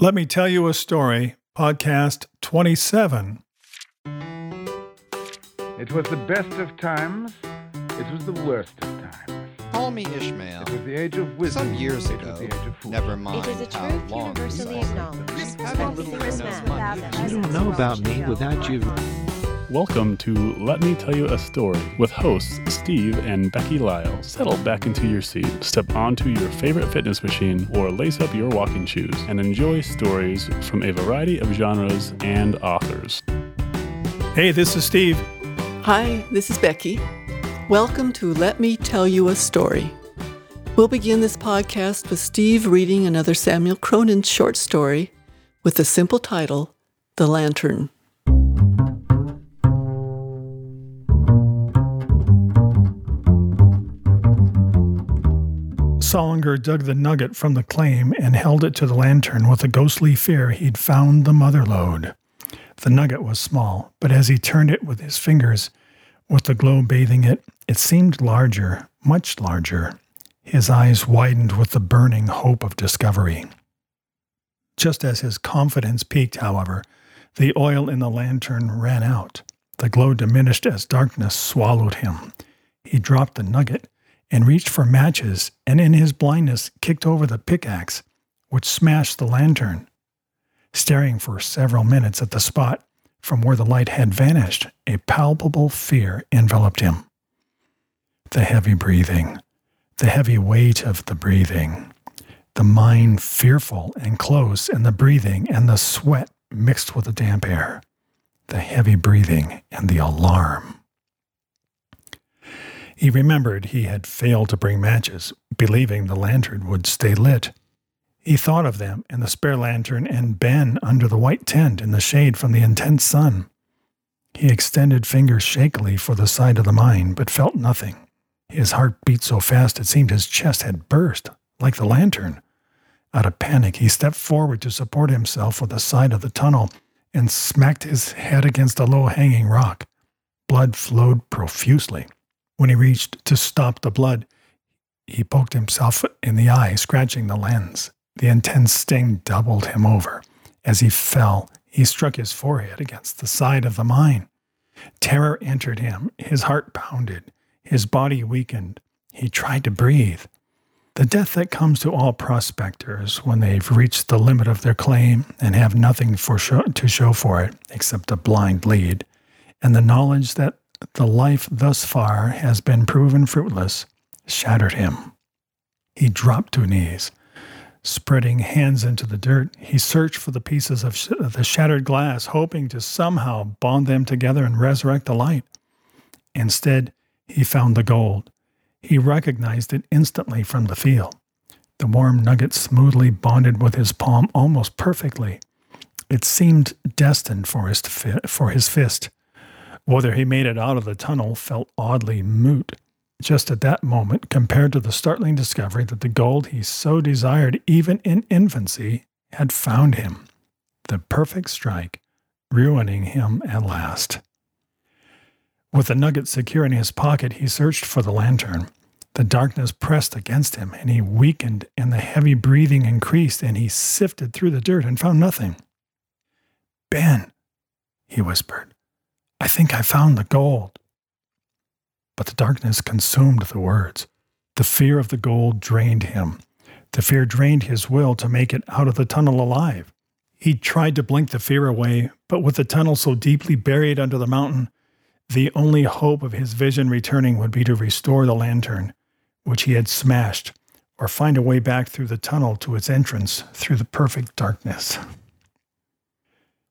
Let me tell you a story, podcast 27. It was the best of times. It was the worst of times. Call me Ishmael. It was the age of wisdom. Some years it ago, was the age of fools. never mind It is a how truth long universally acknowledged. Having little Christmas knows without money. them. You don't know about me without you. Welcome to Let Me Tell You a Story with hosts Steve and Becky Lyle. Settle back into your seat, step onto your favorite fitness machine, or lace up your walking shoes and enjoy stories from a variety of genres and authors. Hey, this is Steve. Hi, this is Becky. Welcome to Let Me Tell You a Story. We'll begin this podcast with Steve reading another Samuel Cronin short story with the simple title, The Lantern. Solinger dug the nugget from the claim and held it to the lantern with a ghostly fear he'd found the mother lode. The nugget was small, but as he turned it with his fingers, with the glow bathing it, it seemed larger, much larger. His eyes widened with the burning hope of discovery. Just as his confidence peaked, however, the oil in the lantern ran out. The glow diminished as darkness swallowed him. He dropped the nugget and reached for matches, and in his blindness kicked over the pickaxe, which smashed the lantern. Staring for several minutes at the spot from where the light had vanished, a palpable fear enveloped him. The heavy breathing, the heavy weight of the breathing, the mind fearful and close, and the breathing and the sweat mixed with the damp air, the heavy breathing and the alarm. He remembered he had failed to bring matches, believing the lantern would stay lit. He thought of them and the spare lantern and Ben under the white tent in the shade from the intense sun. He extended fingers shakily for the side of the mine, but felt nothing. His heart beat so fast it seemed his chest had burst, like the lantern. Out of panic, he stepped forward to support himself with the side of the tunnel and smacked his head against a low hanging rock. Blood flowed profusely. When he reached to stop the blood, he poked himself in the eye, scratching the lens. The intense sting doubled him over. As he fell, he struck his forehead against the side of the mine. Terror entered him. His heart pounded. His body weakened. He tried to breathe. The death that comes to all prospectors when they've reached the limit of their claim and have nothing for show, to show for it except a blind lead, and the knowledge that the life thus far has been proven fruitless, shattered him. He dropped to knees. Spreading hands into the dirt, he searched for the pieces of, sh- of the shattered glass, hoping to somehow bond them together and resurrect the light. Instead, he found the gold. He recognized it instantly from the feel. The warm nugget smoothly bonded with his palm almost perfectly. It seemed destined for his, fi- for his fist. Whether he made it out of the tunnel felt oddly moot, just at that moment, compared to the startling discovery that the gold he so desired, even in infancy, had found him. The perfect strike, ruining him at last. With the nugget secure in his pocket, he searched for the lantern. The darkness pressed against him, and he weakened, and the heavy breathing increased, and he sifted through the dirt and found nothing. Ben, he whispered. I think I found the gold. But the darkness consumed the words. The fear of the gold drained him. The fear drained his will to make it out of the tunnel alive. He tried to blink the fear away, but with the tunnel so deeply buried under the mountain, the only hope of his vision returning would be to restore the lantern, which he had smashed, or find a way back through the tunnel to its entrance through the perfect darkness.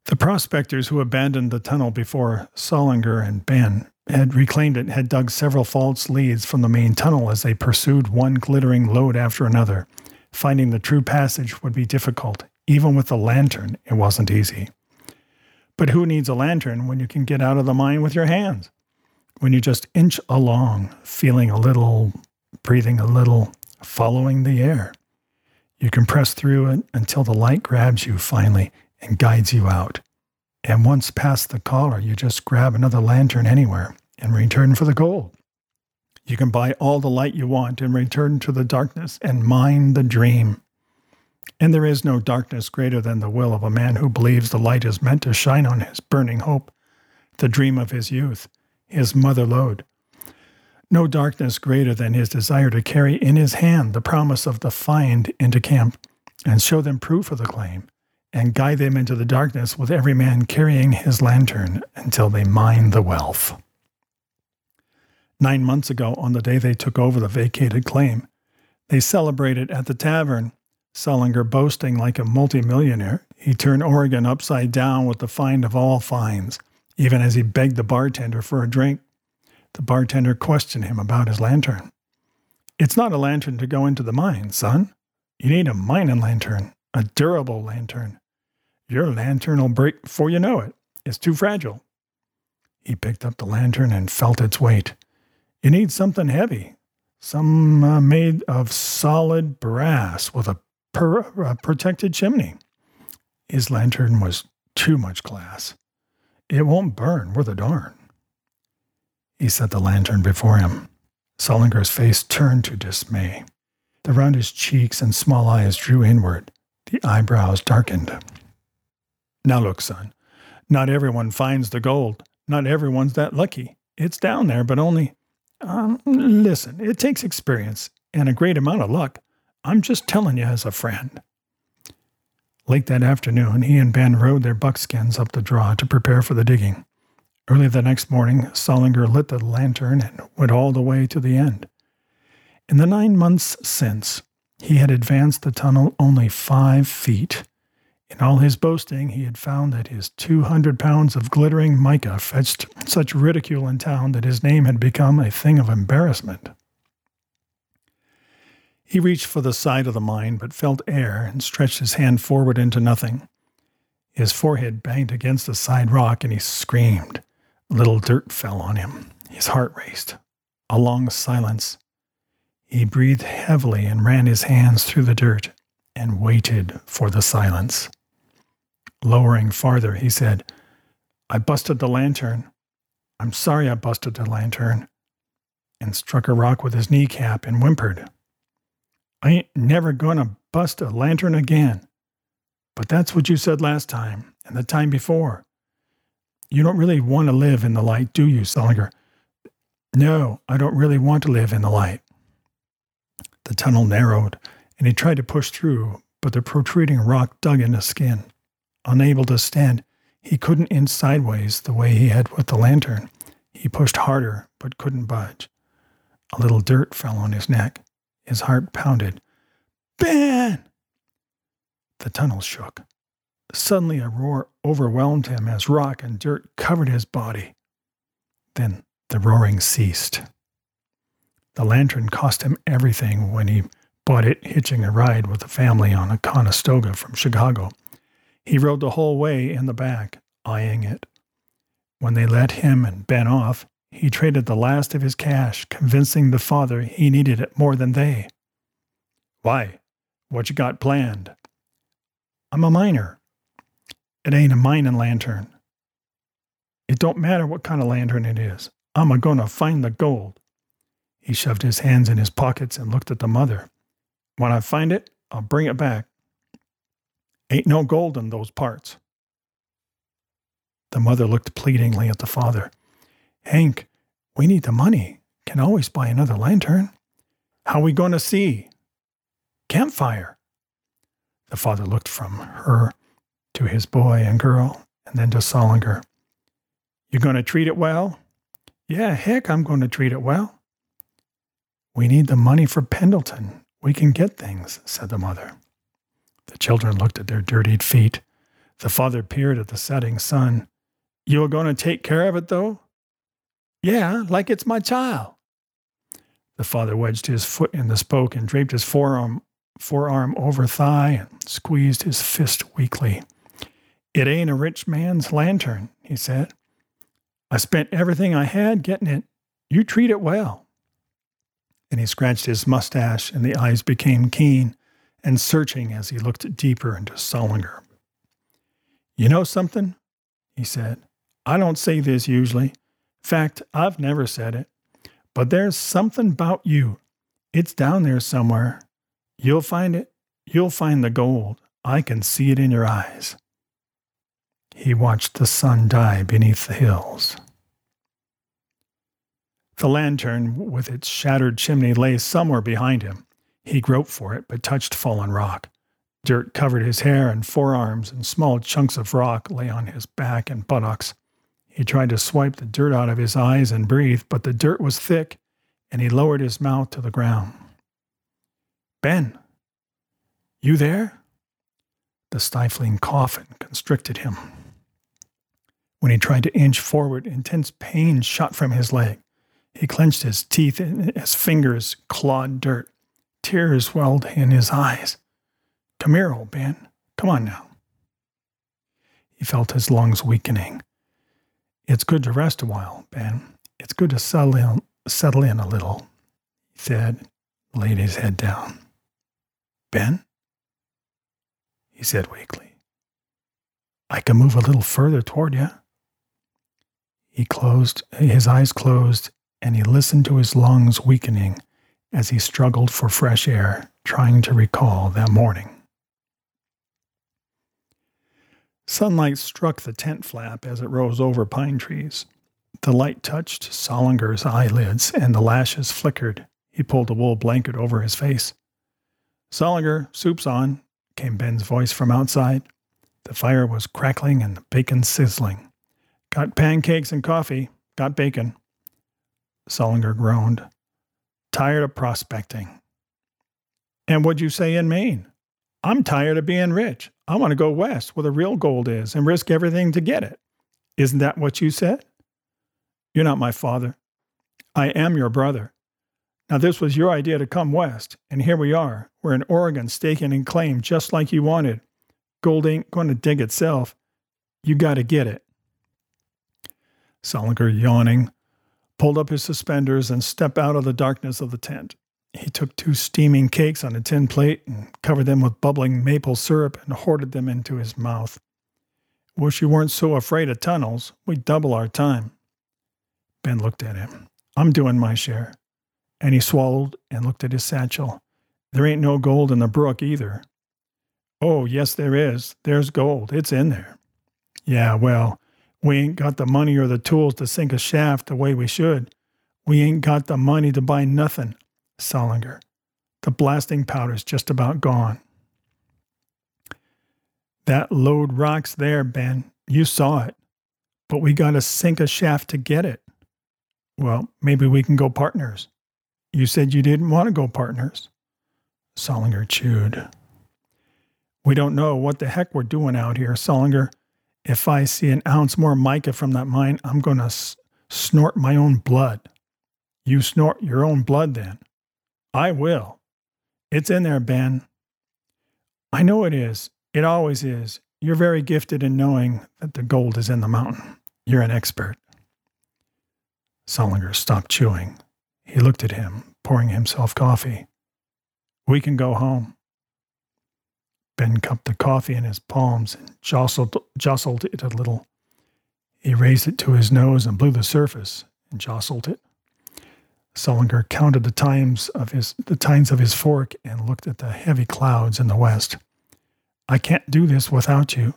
The prospectors who abandoned the tunnel before Solinger and Ben had reclaimed it had dug several false leads from the main tunnel as they pursued one glittering lode after another. Finding the true passage would be difficult. Even with the lantern, it wasn't easy. But who needs a lantern when you can get out of the mine with your hands? When you just inch along, feeling a little, breathing a little, following the air. You can press through it until the light grabs you finally and guides you out. And once past the collar, you just grab another lantern anywhere and return for the gold. You can buy all the light you want and return to the darkness and mine the dream. And there is no darkness greater than the will of a man who believes the light is meant to shine on his burning hope, the dream of his youth, his mother lode. No darkness greater than his desire to carry in his hand the promise of the find into camp and show them proof of the claim and guide them into the darkness with every man carrying his lantern until they mine the wealth. Nine months ago, on the day they took over the vacated claim, they celebrated at the tavern, Sullinger boasting like a multimillionaire. He turned Oregon upside down with the find of all finds, even as he begged the bartender for a drink. The bartender questioned him about his lantern. It's not a lantern to go into the mine, son. You need a mining lantern, a durable lantern. Your lantern will break before you know it. It's too fragile. He picked up the lantern and felt its weight. You need something heavy, some uh, made of solid brass with a, per, a protected chimney. His lantern was too much glass. It won't burn worth a darn. He set the lantern before him. Sullinger's face turned to dismay. The round his cheeks and small eyes drew inward. The eyebrows darkened. Now look, son, not everyone finds the gold. Not everyone's that lucky. It's down there, but only. Um, listen, it takes experience and a great amount of luck. I'm just telling you as a friend. Late that afternoon, he and Ben rode their buckskins up the draw to prepare for the digging. Early the next morning, Sullinger lit the lantern and went all the way to the end. In the nine months since, he had advanced the tunnel only five feet. In all his boasting, he had found that his 200 pounds of glittering mica fetched such ridicule in town that his name had become a thing of embarrassment. He reached for the side of the mine, but felt air and stretched his hand forward into nothing. His forehead banged against the side rock and he screamed. A little dirt fell on him. His heart raced. A long silence. He breathed heavily and ran his hands through the dirt and waited for the silence. Lowering farther, he said, I busted the lantern. I'm sorry I busted the lantern. And struck a rock with his kneecap and whimpered. I ain't never gonna bust a lantern again. But that's what you said last time and the time before. You don't really want to live in the light, do you, Sullinger? No, I don't really want to live in the light. The tunnel narrowed, and he tried to push through, but the protruding rock dug in his skin. Unable to stand, he couldn't inch sideways the way he had with the lantern. He pushed harder, but couldn't budge. A little dirt fell on his neck. His heart pounded. Ben! The tunnel shook. Suddenly, a roar overwhelmed him as rock and dirt covered his body. Then the roaring ceased. The lantern cost him everything when he bought it hitching a ride with the family on a Conestoga from Chicago. He rode the whole way in the back, eyeing it. When they let him and Ben off, he traded the last of his cash, convincing the father he needed it more than they. Why? What you got planned? I'm a miner. It ain't a mining lantern. It don't matter what kind of lantern it is. I'm a gonna find the gold. He shoved his hands in his pockets and looked at the mother. When I find it, I'll bring it back. Ain't no gold in those parts. The mother looked pleadingly at the father. Hank, we need the money. Can always buy another lantern. How we going to see? Campfire. The father looked from her to his boy and girl, and then to Sullinger. You going to treat it well? Yeah, heck, I'm going to treat it well. We need the money for Pendleton. We can get things, said the mother. The children looked at their dirtied feet. The father peered at the setting sun. You are going to take care of it, though? Yeah, like it's my child. The father wedged his foot in the spoke and draped his forearm, forearm over thigh and squeezed his fist weakly. It ain't a rich man's lantern, he said. I spent everything I had getting it. You treat it well. And he scratched his mustache, and the eyes became keen and searching as he looked deeper into Solinger. You know something? He said. I don't say this usually. In fact, I've never said it. But there's something about you. It's down there somewhere. You'll find it. You'll find the gold. I can see it in your eyes. He watched the sun die beneath the hills. The lantern, with its shattered chimney, lay somewhere behind him. He groped for it, but touched fallen rock. Dirt covered his hair and forearms, and small chunks of rock lay on his back and buttocks. He tried to swipe the dirt out of his eyes and breathe, but the dirt was thick, and he lowered his mouth to the ground. Ben, you there? The stifling coffin constricted him. When he tried to inch forward, intense pain shot from his leg. He clenched his teeth and his fingers clawed dirt. Tears welled in his eyes. Come here, old Ben. Come on now. He felt his lungs weakening. It's good to rest a while, Ben. It's good to settle in, settle in a little, he said, laid his head down. Ben? He said weakly. I can move a little further toward you. He closed, his eyes closed, and he listened to his lungs weakening as he struggled for fresh air, trying to recall that morning. Sunlight struck the tent flap as it rose over pine trees. The light touched Solinger's eyelids and the lashes flickered. He pulled a wool blanket over his face. Solinger, soup's on, came Ben's voice from outside. The fire was crackling and the bacon sizzling. Got pancakes and coffee, got bacon. Solinger groaned. Tired of prospecting. And what'd you say in Maine? I'm tired of being rich. I want to go west where the real gold is and risk everything to get it. Isn't that what you said? You're not my father. I am your brother. Now, this was your idea to come west, and here we are. We're in Oregon staking and claim just like you wanted. Gold ain't going to dig itself. You got to get it. Solinger, yawning, pulled up his suspenders and stepped out of the darkness of the tent. He took two steaming cakes on a tin plate and covered them with bubbling maple syrup and hoarded them into his mouth. Wish you weren't so afraid of tunnels. We'd double our time. Ben looked at him. I'm doing my share. And he swallowed and looked at his satchel. There ain't no gold in the brook either. Oh, yes, there is. There's gold. It's in there. Yeah, well, we ain't got the money or the tools to sink a shaft the way we should. We ain't got the money to buy nothing. Solinger. The blasting powder's just about gone. That load rocks there, Ben. You saw it. But we got to sink a shaft to get it. Well, maybe we can go partners. You said you didn't want to go partners. Solinger chewed. We don't know what the heck we're doing out here, Solinger. If I see an ounce more mica from that mine, I'm going to s- snort my own blood. You snort your own blood then. I will. It's in there, Ben. I know it is. It always is. You're very gifted in knowing that the gold is in the mountain. You're an expert. Solinger stopped chewing. He looked at him, pouring himself coffee. We can go home. Ben cupped the coffee in his palms and jostled, jostled it a little. He raised it to his nose and blew the surface and jostled it. Solinger counted the times of his the tines of his fork and looked at the heavy clouds in the west. I can't do this without you.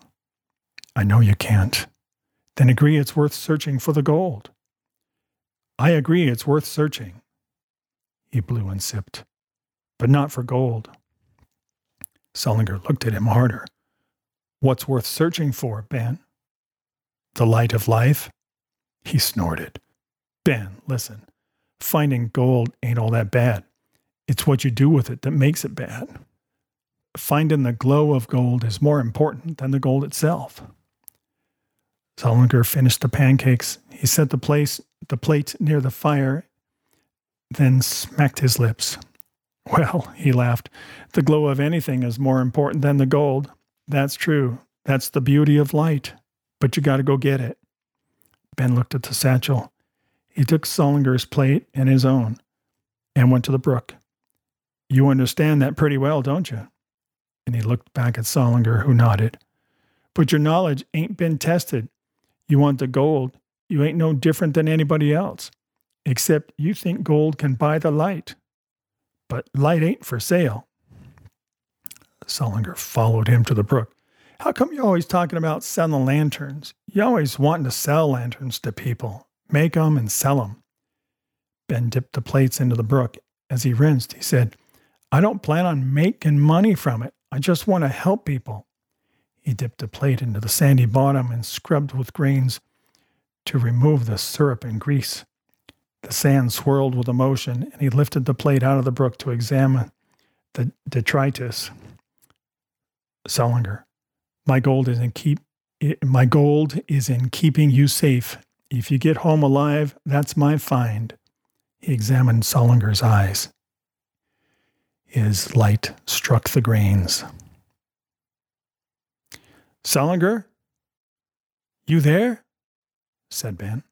I know you can't. Then agree it's worth searching for the gold. I agree it's worth searching. He blew and sipped, but not for gold. Solinger looked at him harder. What's worth searching for, Ben? The light of life? He snorted. Ben, listen. Finding gold ain't all that bad. It's what you do with it that makes it bad. Finding the glow of gold is more important than the gold itself. Solinger finished the pancakes. He set the place the plate near the fire, then smacked his lips. Well, he laughed, the glow of anything is more important than the gold. That's true. That's the beauty of light. But you got to go get it. Ben looked at the satchel. He took Solinger's plate and his own and went to the brook. You understand that pretty well, don't you? And he looked back at Solinger, who nodded. But your knowledge ain't been tested. You want the gold. You ain't no different than anybody else, except you think gold can buy the light. But light ain't for sale. Sullinger followed him to the brook. How come you're always talking about selling lanterns? You always wanting to sell lanterns to people, make 'em and sell 'em. Ben dipped the plates into the brook. As he rinsed, he said, I don't plan on making money from it. I just want to help people. He dipped a plate into the sandy bottom and scrubbed with grains to remove the syrup and grease. The sand swirled with emotion, and he lifted the plate out of the brook to examine the detritus. Sullinger, my gold is in keep. My gold is in keeping you safe. If you get home alive, that's my find. He examined Sullinger's eyes. His light struck the grains. Sullinger? You there? said Ben.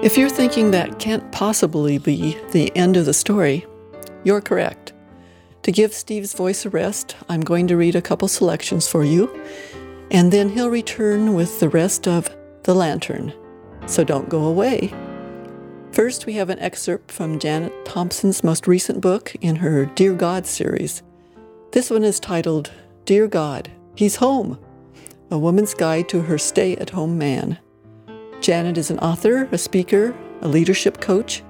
If you're thinking that can't possibly be the end of the story, you're correct. To give Steve's voice a rest, I'm going to read a couple selections for you, and then he'll return with the rest of The Lantern. So don't go away. First, we have an excerpt from Janet Thompson's most recent book in her Dear God series. This one is titled Dear God, He's Home A Woman's Guide to Her Stay at Home Man. Janet is an author, a speaker, a leadership coach,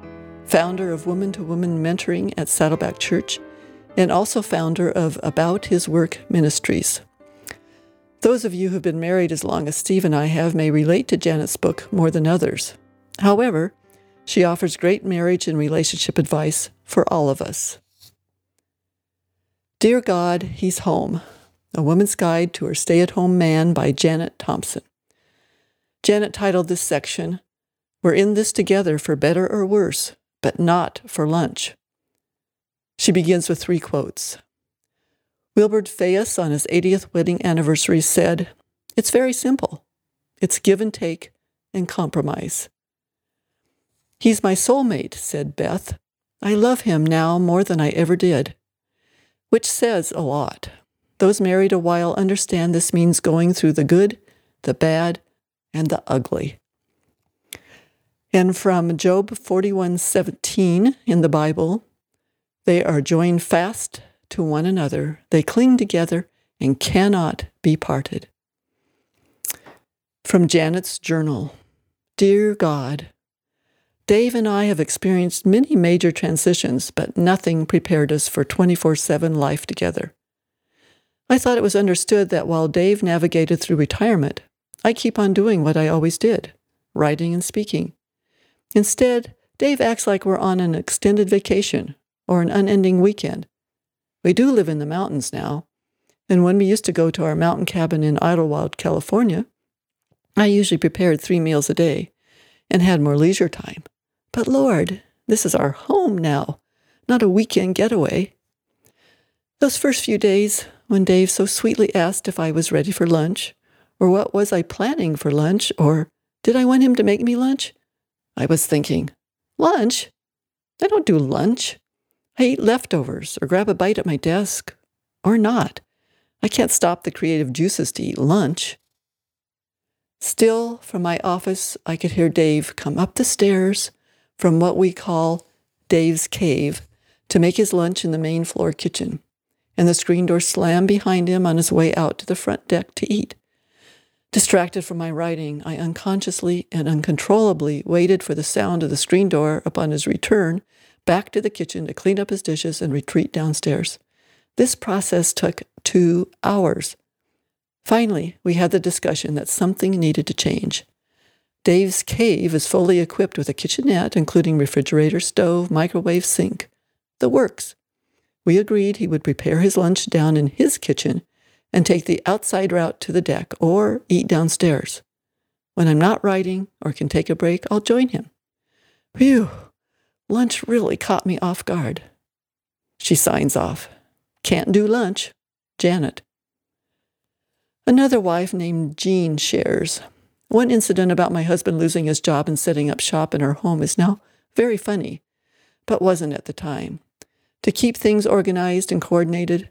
founder of Woman to Woman Mentoring at Saddleback Church, and also founder of About His Work Ministries. Those of you who've been married as long as Steve and I have may relate to Janet's book more than others. However, she offers great marriage and relationship advice for all of us. Dear God, He's Home A Woman's Guide to Her Stay at Home Man by Janet Thompson. Janet titled this section, We're in this together for better or worse, but not for lunch. She begins with three quotes. Wilbur Fayus, on his 80th wedding anniversary, said, It's very simple. It's give and take and compromise. He's my soulmate, said Beth. I love him now more than I ever did. Which says a lot. Those married a while understand this means going through the good, the bad, and the ugly. And from Job 41:17 in the Bible, they are joined fast to one another. They cling together and cannot be parted. From Janet's journal. Dear God, Dave and I have experienced many major transitions, but nothing prepared us for 24 7 life together. I thought it was understood that while Dave navigated through retirement, I keep on doing what I always did writing and speaking. Instead, Dave acts like we're on an extended vacation or an unending weekend. We do live in the mountains now, and when we used to go to our mountain cabin in Idyllwild, California, I usually prepared three meals a day and had more leisure time. But Lord, this is our home now, not a weekend getaway. Those first few days, when Dave so sweetly asked if I was ready for lunch, or what was I planning for lunch? Or did I want him to make me lunch? I was thinking, lunch? I don't do lunch. I eat leftovers or grab a bite at my desk. Or not. I can't stop the creative juices to eat lunch. Still, from my office, I could hear Dave come up the stairs from what we call Dave's cave to make his lunch in the main floor kitchen, and the screen door slam behind him on his way out to the front deck to eat. Distracted from my writing, I unconsciously and uncontrollably waited for the sound of the screen door upon his return back to the kitchen to clean up his dishes and retreat downstairs. This process took two hours. Finally, we had the discussion that something needed to change. Dave's cave is fully equipped with a kitchenette, including refrigerator, stove, microwave, sink. The works. We agreed he would prepare his lunch down in his kitchen and take the outside route to the deck or eat downstairs. When I'm not writing or can take a break, I'll join him. Phew, lunch really caught me off guard. She signs off. Can't do lunch. Janet. Another wife named Jean shares. One incident about my husband losing his job and setting up shop in our home is now very funny, but wasn't at the time. To keep things organized and coordinated,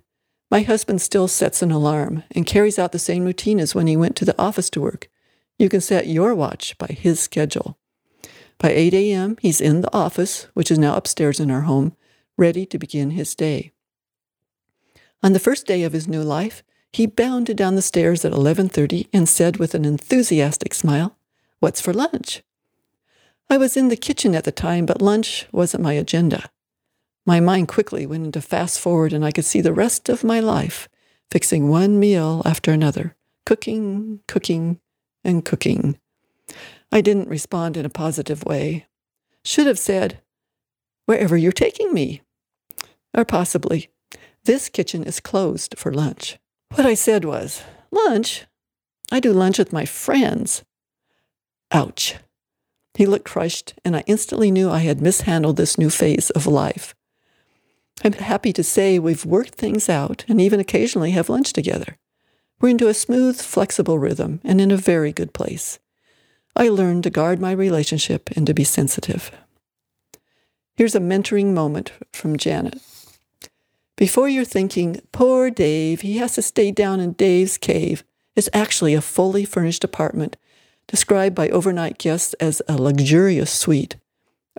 my husband still sets an alarm and carries out the same routine as when he went to the office to work. You can set your watch by his schedule. By 8 a.m., he's in the office, which is now upstairs in our home, ready to begin his day. On the first day of his new life, he bounded down the stairs at 11:30 and said with an enthusiastic smile, "What's for lunch?" I was in the kitchen at the time, but lunch wasn't my agenda. My mind quickly went into fast forward and I could see the rest of my life fixing one meal after another, cooking, cooking, and cooking. I didn't respond in a positive way. Should have said, wherever you're taking me. Or possibly, this kitchen is closed for lunch. What I said was, lunch? I do lunch with my friends. Ouch. He looked crushed, and I instantly knew I had mishandled this new phase of life. I'm happy to say we've worked things out and even occasionally have lunch together. We're into a smooth, flexible rhythm and in a very good place. I learned to guard my relationship and to be sensitive. Here's a mentoring moment from Janet. Before you're thinking, poor Dave, he has to stay down in Dave's cave, it's actually a fully furnished apartment, described by overnight guests as a luxurious suite.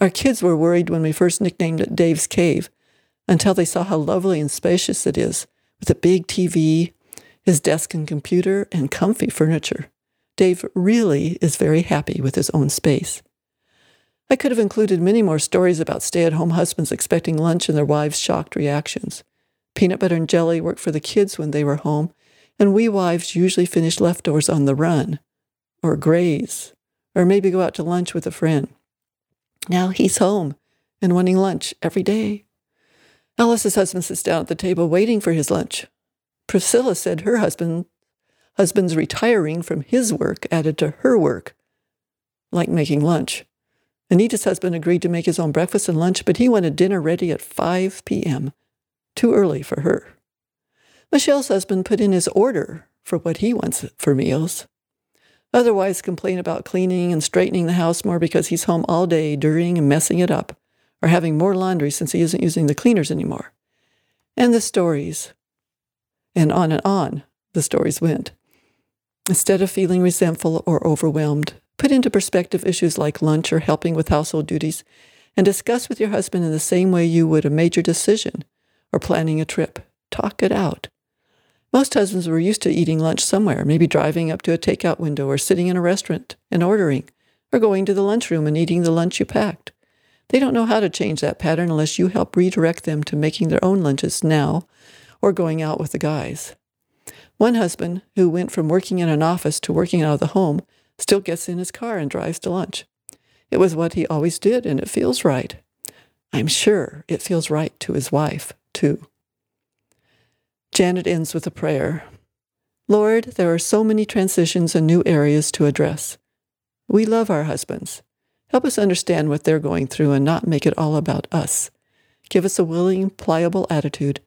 Our kids were worried when we first nicknamed it Dave's Cave until they saw how lovely and spacious it is, with a big TV, his desk and computer, and comfy furniture. Dave really is very happy with his own space. I could have included many more stories about stay at home husbands expecting lunch and their wives' shocked reactions. Peanut butter and jelly worked for the kids when they were home, and we wives usually finished leftovers on the run, or graze, or maybe go out to lunch with a friend. Now he's home and wanting lunch every day. Alice's husband sits down at the table waiting for his lunch. Priscilla said her husband husband's retiring from his work added to her work, like making lunch. Anita's husband agreed to make his own breakfast and lunch, but he wanted dinner ready at 5 p.m., too early for her. Michelle's husband put in his order for what he wants for meals. Otherwise, complain about cleaning and straightening the house more because he's home all day, dirtying and messing it up or having more laundry since he isn't using the cleaners anymore. And the stories. And on and on the stories went. Instead of feeling resentful or overwhelmed, put into perspective issues like lunch or helping with household duties and discuss with your husband in the same way you would a major decision or planning a trip. Talk it out. Most husbands were used to eating lunch somewhere, maybe driving up to a takeout window or sitting in a restaurant and ordering, or going to the lunchroom and eating the lunch you packed. They don't know how to change that pattern unless you help redirect them to making their own lunches now or going out with the guys. One husband, who went from working in an office to working out of the home, still gets in his car and drives to lunch. It was what he always did, and it feels right. I'm sure it feels right to his wife, too. Janet ends with a prayer Lord, there are so many transitions and new areas to address. We love our husbands. Help us understand what they're going through and not make it all about us. Give us a willing, pliable attitude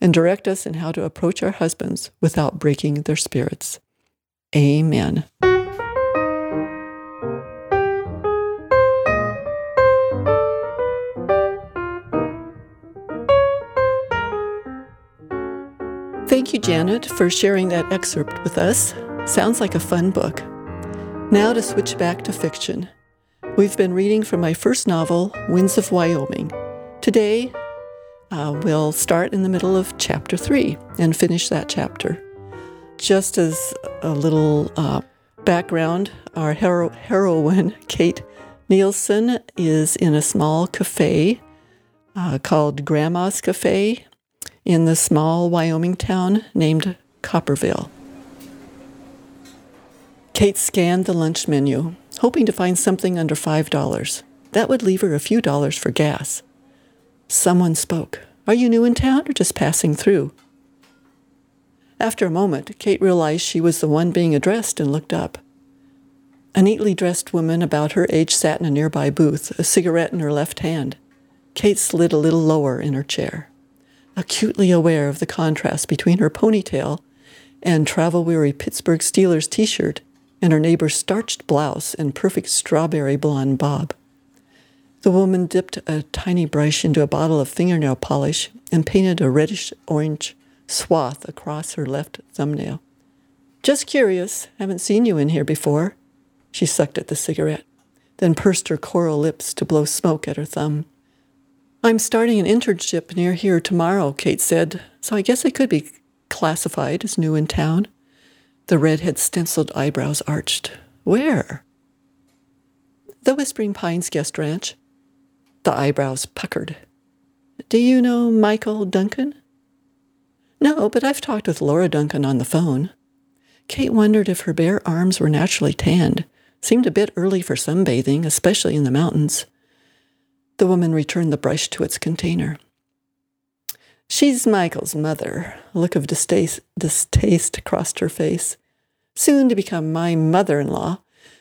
and direct us in how to approach our husbands without breaking their spirits. Amen. Thank you, Janet, for sharing that excerpt with us. Sounds like a fun book. Now to switch back to fiction. We've been reading from my first novel, Winds of Wyoming. Today, uh, we'll start in the middle of chapter three and finish that chapter. Just as a little uh, background, our hero- heroine, Kate Nielsen, is in a small cafe uh, called Grandma's Cafe in the small Wyoming town named Copperville. Kate scanned the lunch menu hoping to find something under $5. That would leave her a few dollars for gas. Someone spoke. Are you new in town or just passing through? After a moment, Kate realized she was the one being addressed and looked up. A neatly dressed woman about her age sat in a nearby booth, a cigarette in her left hand. Kate slid a little lower in her chair, acutely aware of the contrast between her ponytail and travel weary Pittsburgh Steelers t shirt and her neighbor's starched blouse and perfect strawberry blonde bob. The woman dipped a tiny brush into a bottle of fingernail polish and painted a reddish orange swath across her left thumbnail. Just curious, haven't seen you in here before. She sucked at the cigarette, then pursed her coral lips to blow smoke at her thumb. I'm starting an internship near here tomorrow, Kate said, so I guess I could be classified as new in town. The redhead's stenciled eyebrows arched. Where? The Whispering Pines guest ranch. The eyebrows puckered. Do you know Michael Duncan? No, but I've talked with Laura Duncan on the phone. Kate wondered if her bare arms were naturally tanned. Seemed a bit early for sunbathing, especially in the mountains. The woman returned the brush to its container. She's Michael's mother. A look of distaste, distaste crossed her face. Soon to become my mother in law.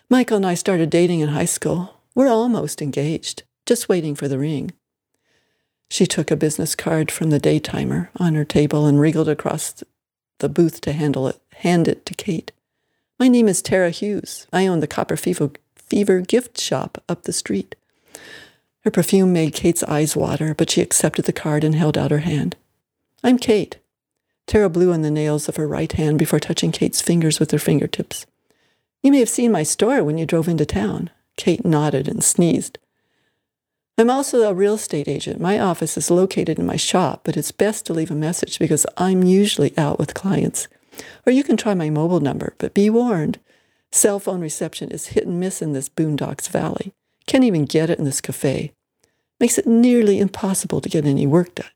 Michael and I started dating in high school. We're almost engaged, just waiting for the ring. She took a business card from the daytimer on her table and wriggled across the booth to handle it, hand it to Kate. My name is Tara Hughes. I own the Copper Fever, Fever gift shop up the street. Her perfume made Kate's eyes water, but she accepted the card and held out her hand. I'm Kate. Tara blew on the nails of her right hand before touching Kate's fingers with her fingertips. You may have seen my store when you drove into town. Kate nodded and sneezed. I'm also a real estate agent. My office is located in my shop, but it's best to leave a message because I'm usually out with clients. Or you can try my mobile number, but be warned cell phone reception is hit and miss in this Boondocks Valley. Can't even get it in this cafe. Makes it nearly impossible to get any work done.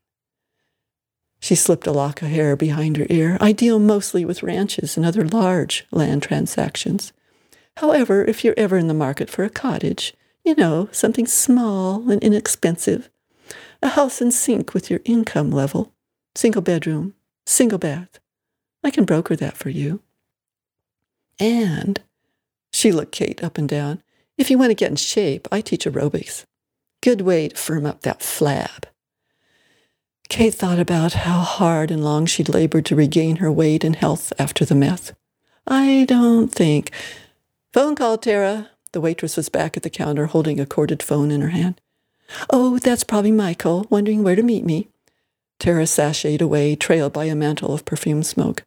She slipped a lock of hair behind her ear. I deal mostly with ranches and other large land transactions. However, if you're ever in the market for a cottage, you know, something small and inexpensive, a house in sync with your income level, single bedroom, single bath, I can broker that for you. And, she looked Kate up and down, if you want to get in shape, I teach aerobics. Good way to firm up that flab. Kate thought about how hard and long she'd labored to regain her weight and health after the meth. I don't think. Phone call, Tara. The waitress was back at the counter holding a corded phone in her hand. Oh, that's probably Michael, wondering where to meet me. Tara sashayed away, trailed by a mantle of perfumed smoke.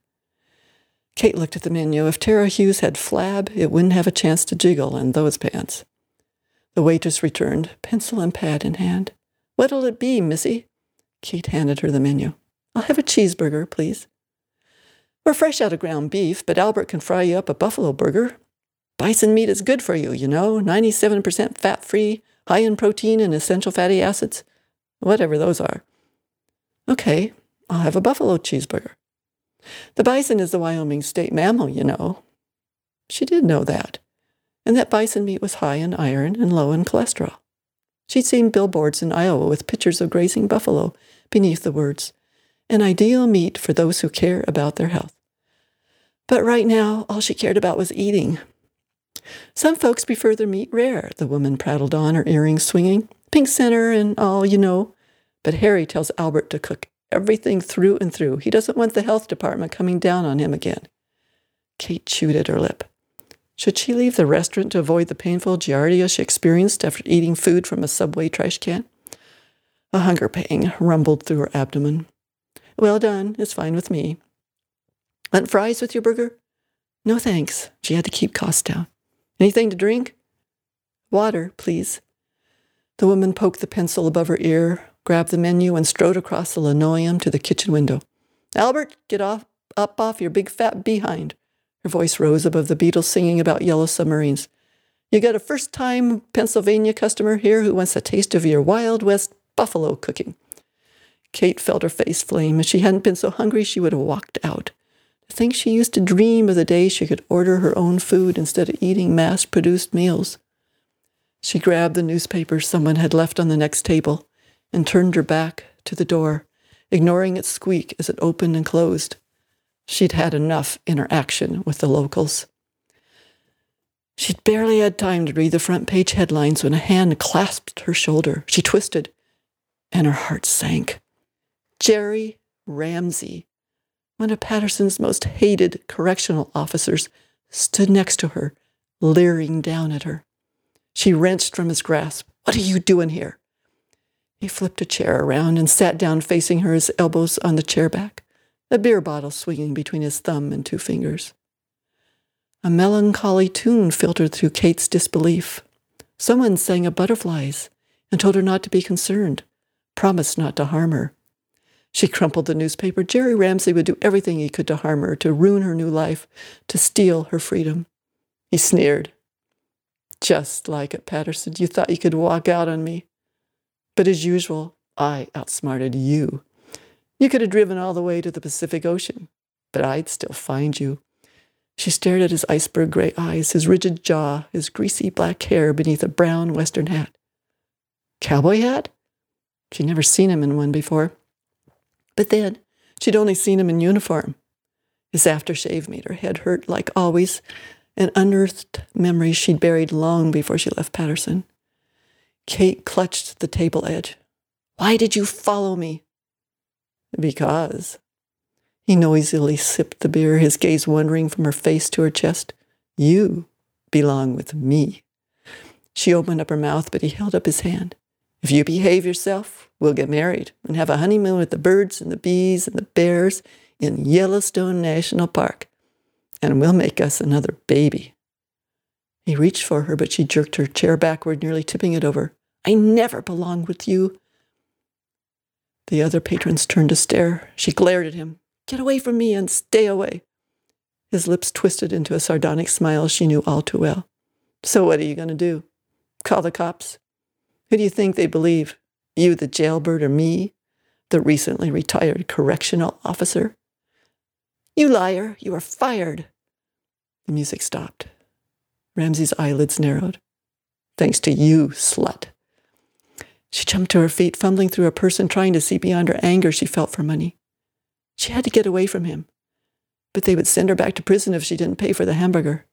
Kate looked at the menu. If Tara Hughes had flab, it wouldn't have a chance to jiggle in those pants. The waitress returned, pencil and pad in hand. What'll it be, missy? Kate handed her the menu. I'll have a cheeseburger, please. We're fresh out of ground beef, but Albert can fry you up a buffalo burger. Bison meat is good for you, you know, 97% fat free, high in protein and essential fatty acids, whatever those are. Okay, I'll have a buffalo cheeseburger. The bison is the Wyoming state mammal, you know. She did know that, and that bison meat was high in iron and low in cholesterol. She'd seen billboards in Iowa with pictures of grazing buffalo beneath the words, an ideal meat for those who care about their health. But right now, all she cared about was eating. Some folks prefer their meat rare, the woman prattled on, her earrings swinging. Pink center and all, you know. But Harry tells Albert to cook everything through and through. He doesn't want the health department coming down on him again. Kate chewed at her lip. Should she leave the restaurant to avoid the painful giardia she experienced after eating food from a subway trash can? A hunger pang rumbled through her abdomen. Well done, it's fine with me. Want fries with your burger? No thanks. She had to keep costs down. Anything to drink? Water, please. The woman poked the pencil above her ear, grabbed the menu, and strode across the linoleum to the kitchen window. Albert, get off, up off your big fat behind. Her voice rose above the Beatles singing about yellow submarines. You got a first time Pennsylvania customer here who wants a taste of your Wild West buffalo cooking. Kate felt her face flame. If she hadn't been so hungry, she would have walked out. To think she used to dream of the day she could order her own food instead of eating mass produced meals. She grabbed the newspaper someone had left on the next table and turned her back to the door, ignoring its squeak as it opened and closed. She'd had enough interaction with the locals. She'd barely had time to read the front page headlines when a hand clasped her shoulder. She twisted, and her heart sank. Jerry Ramsey, one of Patterson's most hated correctional officers, stood next to her, leering down at her. She wrenched from his grasp, What are you doing here? He flipped a chair around and sat down facing her, his elbows on the chair back, a beer bottle swinging between his thumb and two fingers. A melancholy tune filtered through Kate's disbelief. Someone sang of butterflies and told her not to be concerned, promised not to harm her. She crumpled the newspaper. Jerry Ramsey would do everything he could to harm her, to ruin her new life, to steal her freedom. He sneered. Just like it, Patterson. You thought you could walk out on me. But as usual, I outsmarted you. You could have driven all the way to the Pacific Ocean, but I'd still find you. She stared at his iceberg gray eyes, his rigid jaw, his greasy black hair beneath a brown western hat. Cowboy hat? She'd never seen him in one before. But then, she'd only seen him in uniform. His aftershave made her head hurt, like always, and unearthed memories she'd buried long before she left Patterson. Kate clutched the table edge. Why did you follow me? Because. He noisily sipped the beer, his gaze wandering from her face to her chest. You belong with me. She opened up her mouth, but he held up his hand. If you behave yourself, we'll get married and have a honeymoon with the birds and the bees and the bears in Yellowstone National Park. And we'll make us another baby. He reached for her, but she jerked her chair backward, nearly tipping it over. I never belonged with you. The other patrons turned to stare. She glared at him. Get away from me and stay away. His lips twisted into a sardonic smile she knew all too well. So what are you going to do? Call the cops? Who do you think they believe? You, the jailbird, or me, the recently retired correctional officer? You liar, you are fired. The music stopped. Ramsey's eyelids narrowed. Thanks to you, slut. She jumped to her feet, fumbling through a and trying to see beyond her anger she felt for money. She had to get away from him, but they would send her back to prison if she didn't pay for the hamburger.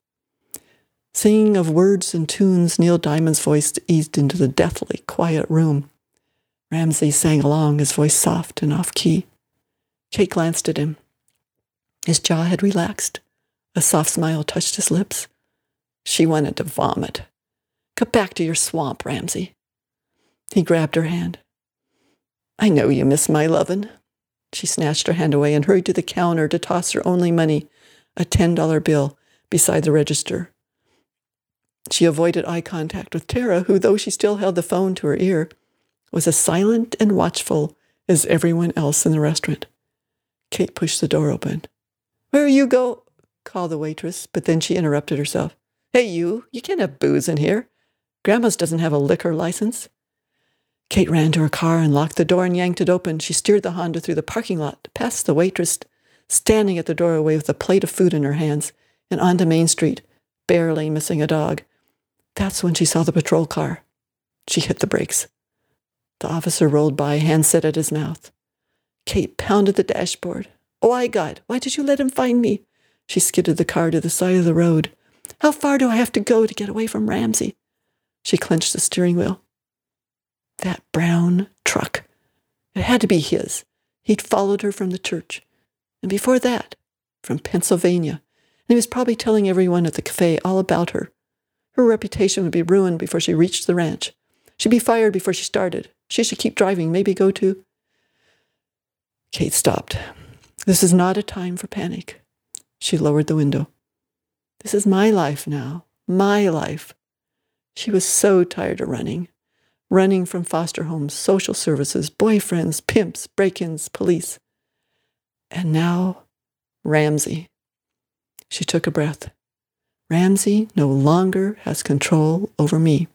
Singing of words and tunes, Neil Diamond's voice eased into the deathly quiet room. Ramsey sang along, his voice soft and off key. Jake glanced at him. His jaw had relaxed. A soft smile touched his lips. She wanted to vomit. Get back to your swamp, Ramsey. He grabbed her hand. I know you miss my lovin'. She snatched her hand away and hurried to the counter to toss her only money, a $10 bill, beside the register. She avoided eye contact with Tara, who, though she still held the phone to her ear, was as silent and watchful as everyone else in the restaurant. Kate pushed the door open. Where you go? called the waitress, but then she interrupted herself. Hey, you, you can't have booze in here. Grandma's doesn't have a liquor license. Kate ran to her car and locked the door and yanked it open. She steered the Honda through the parking lot, past the waitress, standing at the doorway with a plate of food in her hands, and onto Main Street, barely missing a dog. That's when she saw the patrol car. She hit the brakes. The officer rolled by, hand set at his mouth. Kate pounded the dashboard. Oh, I God, why did you let him find me? She skidded the car to the side of the road. How far do I have to go to get away from Ramsey? She clenched the steering wheel. That brown truck. It had to be his. He'd followed her from the church. And before that, from Pennsylvania. And he was probably telling everyone at the cafe all about her. Her reputation would be ruined before she reached the ranch. She'd be fired before she started. She should keep driving, maybe go to. Kate stopped. This is not a time for panic. She lowered the window. This is my life now, my life. She was so tired of running, running from foster homes, social services, boyfriends, pimps, break ins, police. And now, Ramsey. She took a breath. Ramsey no longer has control over me.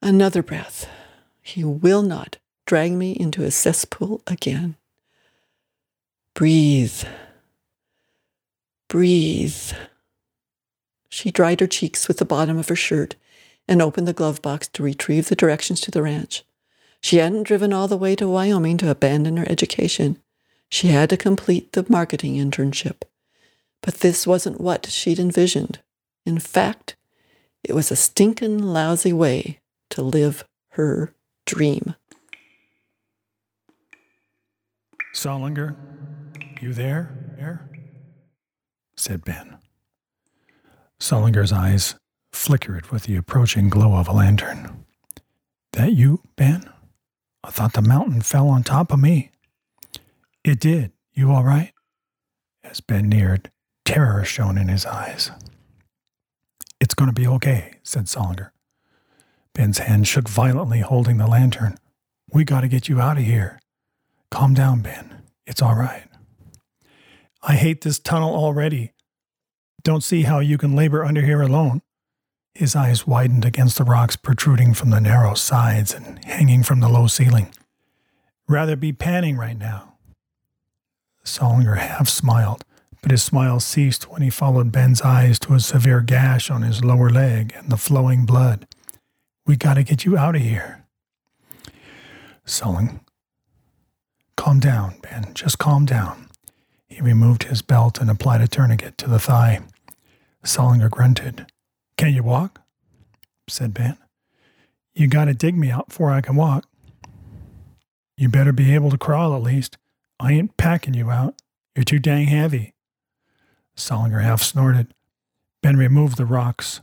Another breath. He will not drag me into a cesspool again. Breathe. Breathe. She dried her cheeks with the bottom of her shirt and opened the glove box to retrieve the directions to the ranch. She hadn't driven all the way to Wyoming to abandon her education. She had to complete the marketing internship. But this wasn't what she'd envisioned. In fact, it was a stinkin' lousy way to live her dream. Solinger, you there? There? Said Ben. Solinger's eyes flickered with the approaching glow of a lantern. That you, Ben? I thought the mountain fell on top of me. It did. You all right? As Ben neared, terror shone in his eyes. It's going to be okay, said Solinger. Ben's hand shook violently, holding the lantern. We got to get you out of here. Calm down, Ben. It's all right. I hate this tunnel already. Don't see how you can labor under here alone. His eyes widened against the rocks protruding from the narrow sides and hanging from the low ceiling. Rather be panning right now. Solinger half smiled, but his smile ceased when he followed Ben's eyes to a severe gash on his lower leg and the flowing blood. We gotta get you out of here. Sulling. Calm down, Ben. Just calm down. He removed his belt and applied a tourniquet to the thigh. Solinger grunted. Can you walk? said Ben. You gotta dig me out before I can walk. You better be able to crawl at least. I ain't packing you out. You're too dang heavy. Solinger half snorted. Ben removed the rocks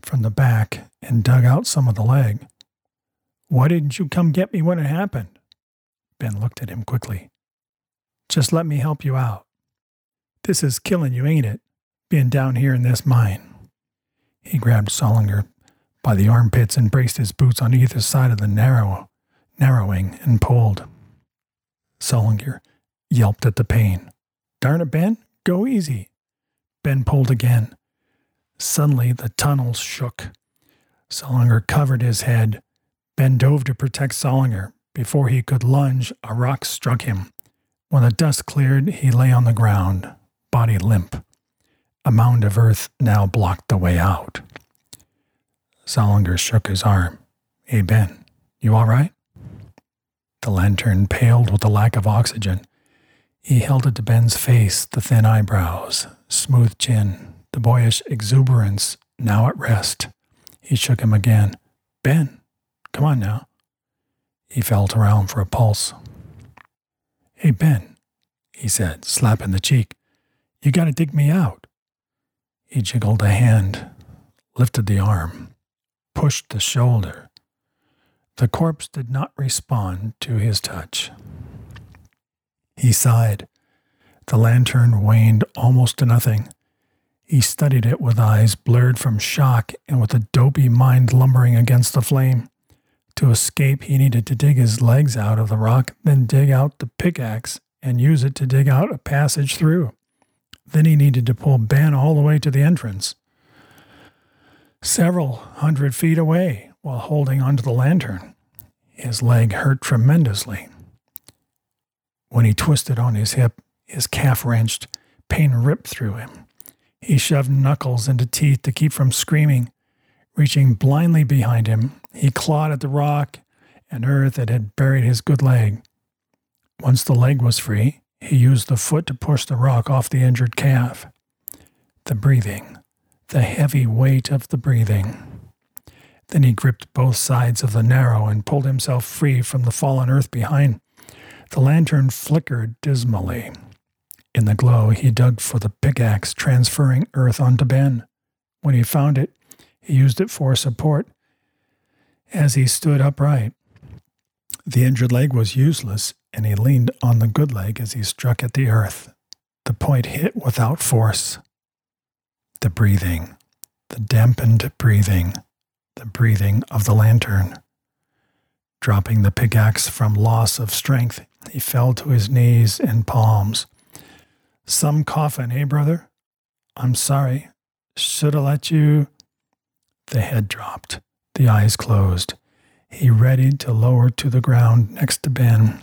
from the back and dug out some of the leg. Why didn't you come get me when it happened? Ben looked at him quickly. Just let me help you out. This is killing you, ain't it? Being down here in this mine. He grabbed Solinger by the armpits and braced his boots on either side of the narrow, narrowing and pulled. Solinger yelped at the pain. Darn it, Ben, go easy. Ben pulled again. Suddenly, the tunnels shook. Solinger covered his head. Ben dove to protect Solinger. Before he could lunge, a rock struck him. When the dust cleared, he lay on the ground, body limp. A mound of earth now blocked the way out. Solinger shook his arm. Hey, Ben, you all right? The lantern paled with the lack of oxygen. He held it to Ben's face, the thin eyebrows, smooth chin, the boyish exuberance now at rest. He shook him again. Ben, come on now. He felt around for a pulse. Hey, Ben, he said, slapping the cheek. You gotta dig me out. He jiggled a hand, lifted the arm, pushed the shoulder. The corpse did not respond to his touch. He sighed. The lantern waned almost to nothing. He studied it with eyes blurred from shock and with a dopey mind lumbering against the flame. To escape, he needed to dig his legs out of the rock, then dig out the pickaxe and use it to dig out a passage through. Then he needed to pull Ben all the way to the entrance, several hundred feet away, while holding onto the lantern. His leg hurt tremendously. When he twisted on his hip, his calf wrenched, pain ripped through him. He shoved knuckles into teeth to keep from screaming. Reaching blindly behind him, he clawed at the rock and earth that had buried his good leg. Once the leg was free, he used the foot to push the rock off the injured calf. The breathing, the heavy weight of the breathing. Then he gripped both sides of the narrow and pulled himself free from the fallen earth behind. The lantern flickered dismally. In the glow, he dug for the pickaxe, transferring earth onto Ben. When he found it, he used it for support as he stood upright. The injured leg was useless, and he leaned on the good leg as he struck at the earth. The point hit without force. The breathing, the dampened breathing, the breathing of the lantern. Dropping the pickaxe from loss of strength, he fell to his knees and palms. Some coffin, eh, brother? I'm sorry. Should have let you. The head dropped, the eyes closed. He readied to lower to the ground next to Ben.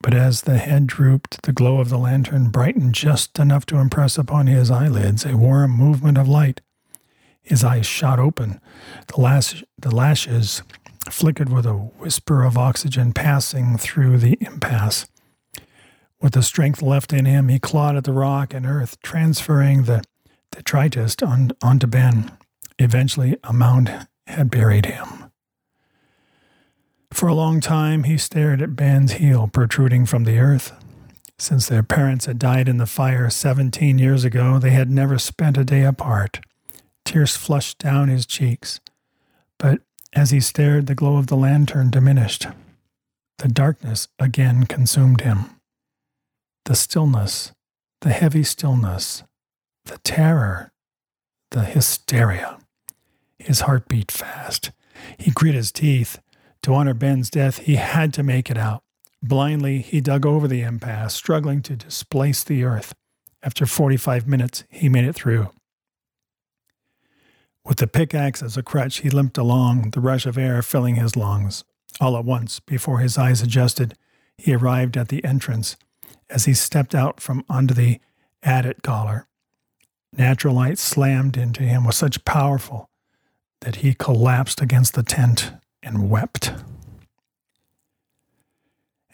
But as the head drooped, the glow of the lantern brightened just enough to impress upon his eyelids a warm movement of light. His eyes shot open. The, lash, the lashes flickered with a whisper of oxygen passing through the impasse. With the strength left in him, he clawed at the rock and earth, transferring the detritus on, onto Ben. Eventually, a mound had buried him. For a long time, he stared at Ben's heel protruding from the earth. Since their parents had died in the fire 17 years ago, they had never spent a day apart. tears flushed down his cheeks. But as he stared, the glow of the lantern diminished. The darkness again consumed him. The stillness, the heavy stillness, the terror, the hysteria. His heart beat fast. He grit his teeth. To honor Ben's death, he had to make it out. Blindly, he dug over the impasse, struggling to displace the earth. After 45 minutes, he made it through. With the pickaxe as a crutch, he limped along, the rush of air filling his lungs. All at once, before his eyes adjusted, he arrived at the entrance. As he stepped out from under the adit collar, natural light slammed into him with such powerful that he collapsed against the tent and wept.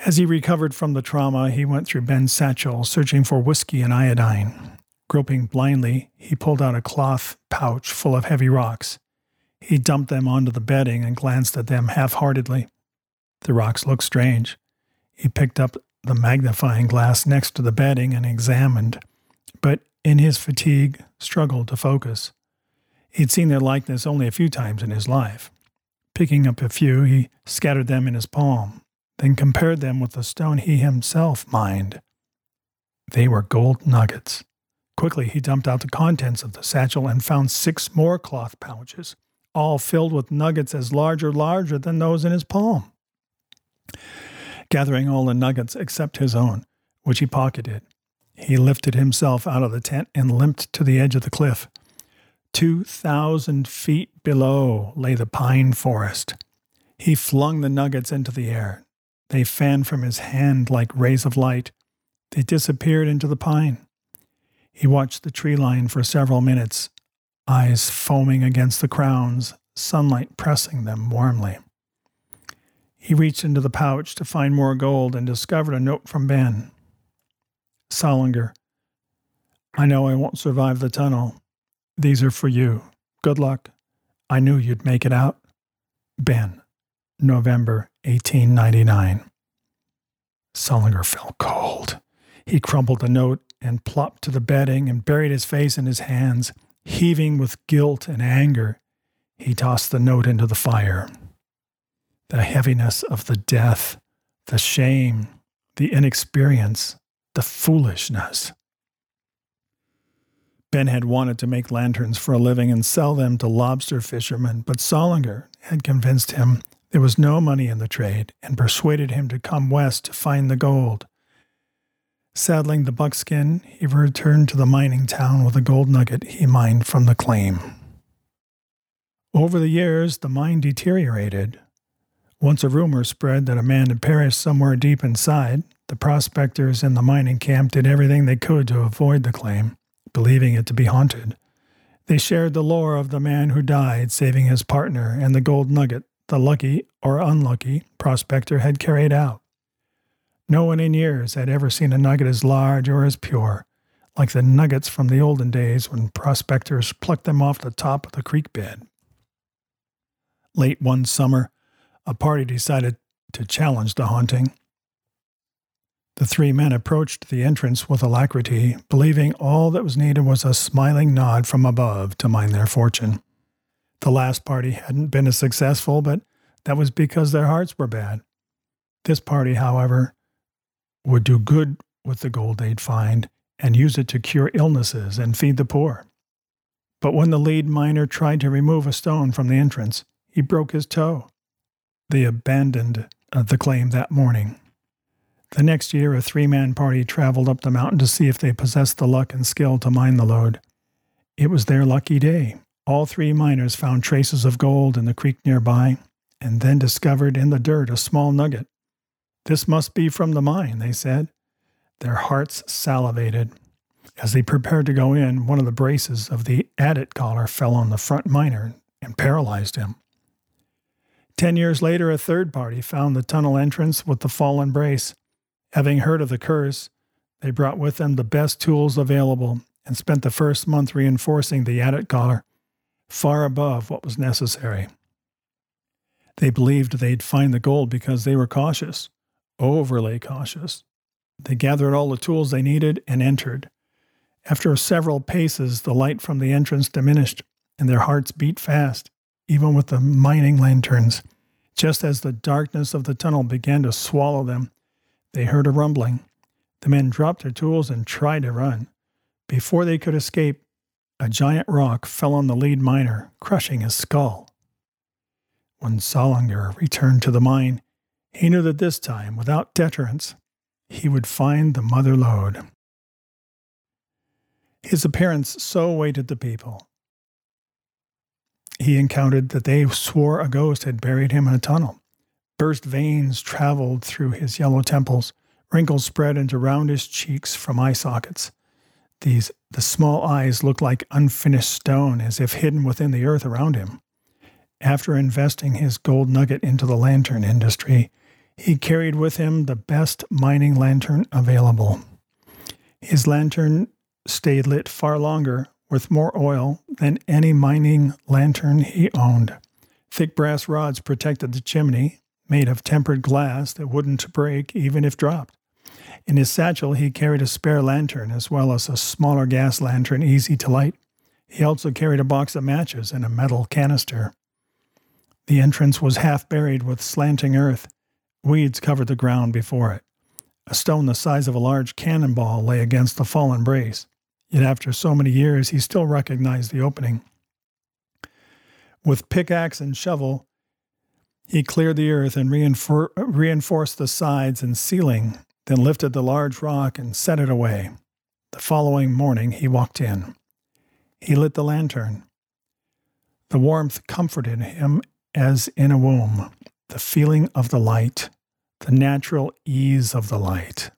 As he recovered from the trauma, he went through Ben's satchel, searching for whiskey and iodine. Groping blindly, he pulled out a cloth pouch full of heavy rocks. He dumped them onto the bedding and glanced at them half heartedly. The rocks looked strange. He picked up the magnifying glass next to the bedding and examined, but in his fatigue, struggled to focus. He'd seen their likeness only a few times in his life. Picking up a few, he scattered them in his palm then compared them with the stone he himself mined. They were gold nuggets. Quickly, he dumped out the contents of the satchel and found six more cloth pouches, all filled with nuggets as large or larger than those in his palm. Gathering all the nuggets except his own, which he pocketed, he lifted himself out of the tent and limped to the edge of the cliff. Two thousand feet below lay the pine forest. He flung the nuggets into the air, they fanned from his hand like rays of light. They disappeared into the pine. He watched the tree line for several minutes, eyes foaming against the crowns, sunlight pressing them warmly. He reached into the pouch to find more gold and discovered a note from Ben. Solinger, I know I won't survive the tunnel. These are for you. Good luck. I knew you'd make it out. Ben. November 1899. Solinger felt cold. He crumpled the note and plopped to the bedding and buried his face in his hands. Heaving with guilt and anger, he tossed the note into the fire. The heaviness of the death, the shame, the inexperience, the foolishness. Ben had wanted to make lanterns for a living and sell them to lobster fishermen, but Solinger had convinced him there was no money in the trade and persuaded him to come west to find the gold. Saddling the buckskin, he returned to the mining town with a gold nugget he mined from the claim. Over the years, the mine deteriorated. Once a rumor spread that a man had perished somewhere deep inside, the prospectors in the mining camp did everything they could to avoid the claim, believing it to be haunted. They shared the lore of the man who died saving his partner and the gold nugget the lucky or unlucky prospector had carried out. No one in years had ever seen a nugget as large or as pure, like the nuggets from the olden days when prospectors plucked them off the top of the creek bed. Late one summer, a party decided to challenge the haunting. The three men approached the entrance with alacrity, believing all that was needed was a smiling nod from above to mine their fortune. The last party hadn't been as successful, but that was because their hearts were bad. This party, however, would do good with the gold they'd find and use it to cure illnesses and feed the poor. But when the lead miner tried to remove a stone from the entrance, he broke his toe. They abandoned uh, the claim that morning. The next year, a three man party traveled up the mountain to see if they possessed the luck and skill to mine the lode. It was their lucky day. All three miners found traces of gold in the creek nearby and then discovered in the dirt a small nugget. This must be from the mine, they said. Their hearts salivated. As they prepared to go in, one of the braces of the adit collar fell on the front miner and paralyzed him. Ten years later, a third party found the tunnel entrance with the fallen brace. Having heard of the curse, they brought with them the best tools available and spent the first month reinforcing the adit collar far above what was necessary. They believed they'd find the gold because they were cautious, overly cautious. They gathered all the tools they needed and entered. After several paces, the light from the entrance diminished, and their hearts beat fast, even with the mining lanterns. Just as the darkness of the tunnel began to swallow them, they heard a rumbling. The men dropped their tools and tried to run. Before they could escape, a giant rock fell on the lead miner, crushing his skull. When Solinger returned to the mine, he knew that this time, without deterrence, he would find the mother lode. His appearance so weighted the people. He encountered that they swore a ghost had buried him in a tunnel. Burst veins traveled through his yellow temples, wrinkles spread into roundish cheeks from eye sockets. These the small eyes looked like unfinished stone, as if hidden within the earth around him. After investing his gold nugget into the lantern industry, he carried with him the best mining lantern available. His lantern stayed lit far longer with more oil than any mining lantern he owned. Thick brass rods protected the chimney, made of tempered glass that wouldn't break even if dropped. In his satchel, he carried a spare lantern as well as a smaller gas lantern easy to light. He also carried a box of matches and a metal canister. The entrance was half buried with slanting earth. Weeds covered the ground before it. A stone the size of a large cannonball lay against the fallen brace. Yet after so many years, he still recognized the opening. With pickaxe and shovel, he cleared the earth and reinfor- reinforced the sides and ceiling, then lifted the large rock and set it away. The following morning, he walked in. He lit the lantern. The warmth comforted him as in a womb, the feeling of the light, the natural ease of the light,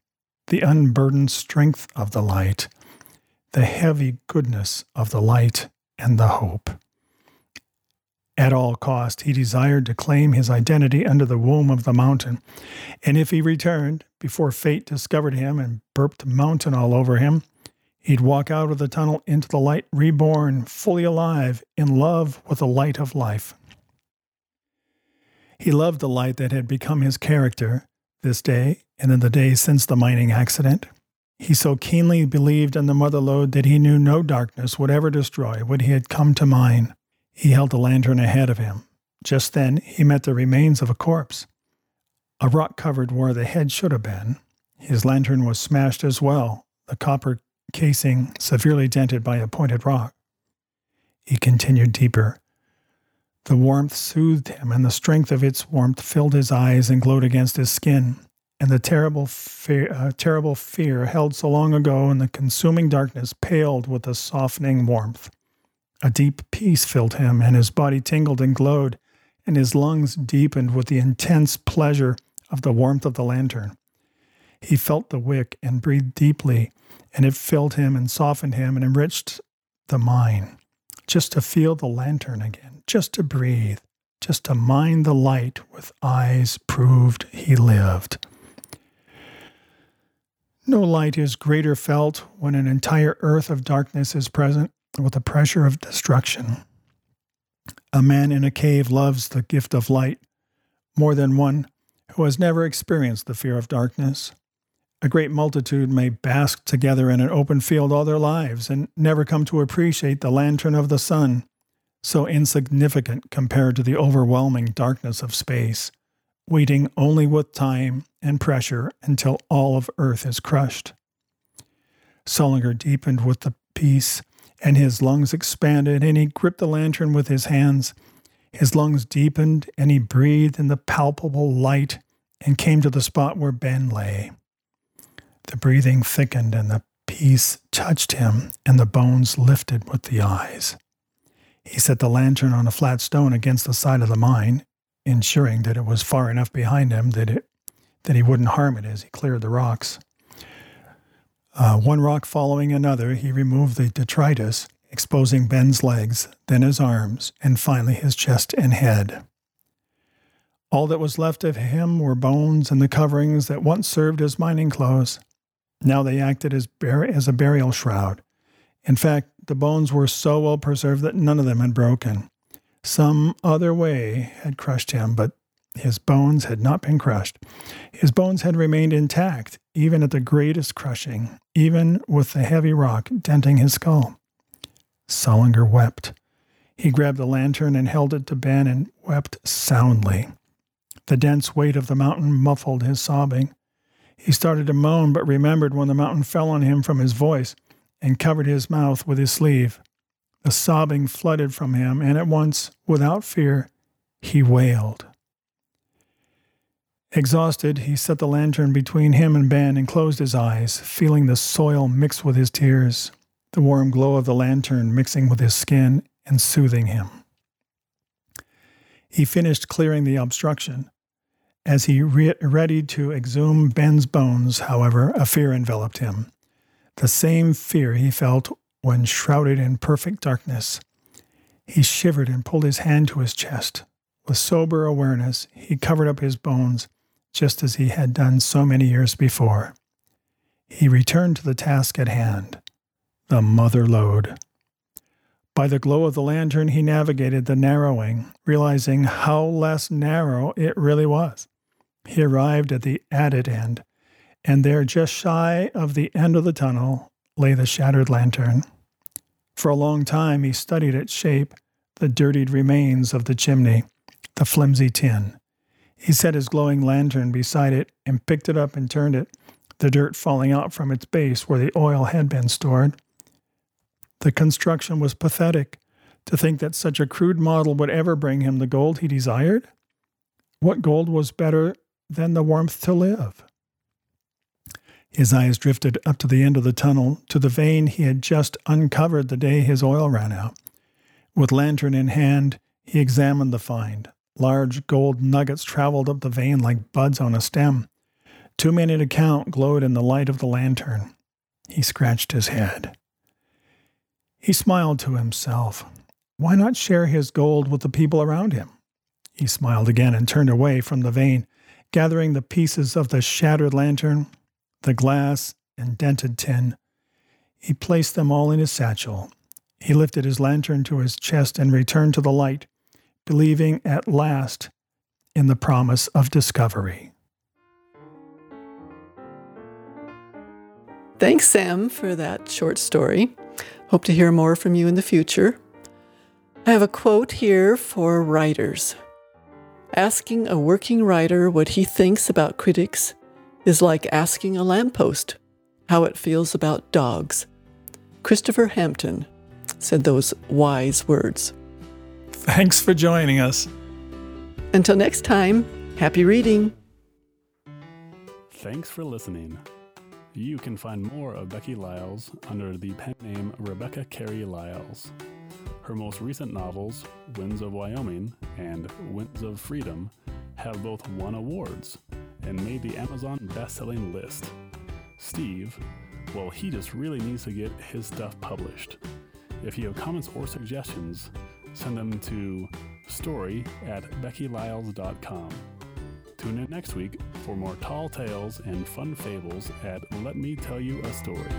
the unburdened strength of the light, the heavy goodness of the light and the hope. At all cost, he desired to claim his identity under the womb of the mountain, and if he returned before fate discovered him and burped mountain all over him, he'd walk out of the tunnel into the light, reborn, fully alive, in love with the light of life. He loved the light that had become his character this day and in the days since the mining accident. He so keenly believed in the mother lode that he knew no darkness would ever destroy what he had come to mine. He held a lantern ahead of him. Just then, he met the remains of a corpse. A rock covered where the head should have been. His lantern was smashed as well, the copper casing severely dented by a pointed rock. He continued deeper. The warmth soothed him, and the strength of its warmth filled his eyes and glowed against his skin and the terrible fear, uh, terrible fear held so long ago in the consuming darkness paled with the softening warmth. A deep peace filled him, and his body tingled and glowed, and his lungs deepened with the intense pleasure of the warmth of the lantern. He felt the wick and breathed deeply, and it filled him and softened him and enriched the mind. Just to feel the lantern again, just to breathe, just to mind the light with eyes proved he lived. No light is greater felt when an entire earth of darkness is present with the pressure of destruction. A man in a cave loves the gift of light more than one who has never experienced the fear of darkness. A great multitude may bask together in an open field all their lives and never come to appreciate the lantern of the sun, so insignificant compared to the overwhelming darkness of space waiting only with time and pressure until all of Earth is crushed. Solinger deepened with the peace, and his lungs expanded, and he gripped the lantern with his hands. His lungs deepened, and he breathed in the palpable light and came to the spot where Ben lay. The breathing thickened, and the peace touched him, and the bones lifted with the eyes. He set the lantern on a flat stone against the side of the mine ensuring that it was far enough behind him that it that he wouldn't harm it as he cleared the rocks. Uh, one rock following another, he removed the detritus, exposing Ben's legs, then his arms, and finally his chest and head. All that was left of him were bones and the coverings that once served as mining clothes. Now they acted as, as a burial shroud. In fact, the bones were so well preserved that none of them had broken. Some other way had crushed him, but his bones had not been crushed. His bones had remained intact, even at the greatest crushing, even with the heavy rock denting his skull. Solinger wept. He grabbed the lantern and held it to Ben and wept soundly. The dense weight of the mountain muffled his sobbing. He started to moan, but remembered when the mountain fell on him from his voice and covered his mouth with his sleeve. The sobbing flooded from him, and at once, without fear, he wailed. Exhausted, he set the lantern between him and Ben and closed his eyes, feeling the soil mix with his tears, the warm glow of the lantern mixing with his skin and soothing him. He finished clearing the obstruction. As he re- readied to exhume Ben's bones, however, a fear enveloped him. The same fear he felt when shrouded in perfect darkness. He shivered and pulled his hand to his chest. With sober awareness, he covered up his bones, just as he had done so many years before. He returned to the task at hand the mother lode. By the glow of the lantern, he navigated the narrowing, realizing how less narrow it really was. He arrived at the adit end, and there, just shy of the end of the tunnel, lay the shattered lantern. For a long time, he studied its shape, the dirtied remains of the chimney, the flimsy tin. He set his glowing lantern beside it and picked it up and turned it, the dirt falling out from its base where the oil had been stored. The construction was pathetic. To think that such a crude model would ever bring him the gold he desired? What gold was better than the warmth to live? His eyes drifted up to the end of the tunnel, to the vein he had just uncovered the day his oil ran out. With lantern in hand, he examined the find. Large gold nuggets traveled up the vein like buds on a stem. Two many to count glowed in the light of the lantern. He scratched his head. He smiled to himself. Why not share his gold with the people around him? He smiled again and turned away from the vein, gathering the pieces of the shattered lantern, the glass, and dented tin. He placed them all in his satchel. He lifted his lantern to his chest and returned to the light, believing at last in the promise of discovery. Thanks, Sam, for that short story. Hope to hear more from you in the future. I have a quote here for writers. Asking a working writer what he thinks about critics is like asking a lamppost how it feels about dogs. Christopher Hampton said those wise words. Thanks for joining us. Until next time, happy reading. Thanks for listening. You can find more of Becky Lyles under the pen name Rebecca Carey Lyles. Her most recent novels, Winds of Wyoming and Winds of Freedom, have both won awards and made the Amazon best-selling list. Steve, well, he just really needs to get his stuff published. If you have comments or suggestions, send them to story at beckylyles.com. Tune in next week for more tall tales and fun fables at Let Me Tell You a Story.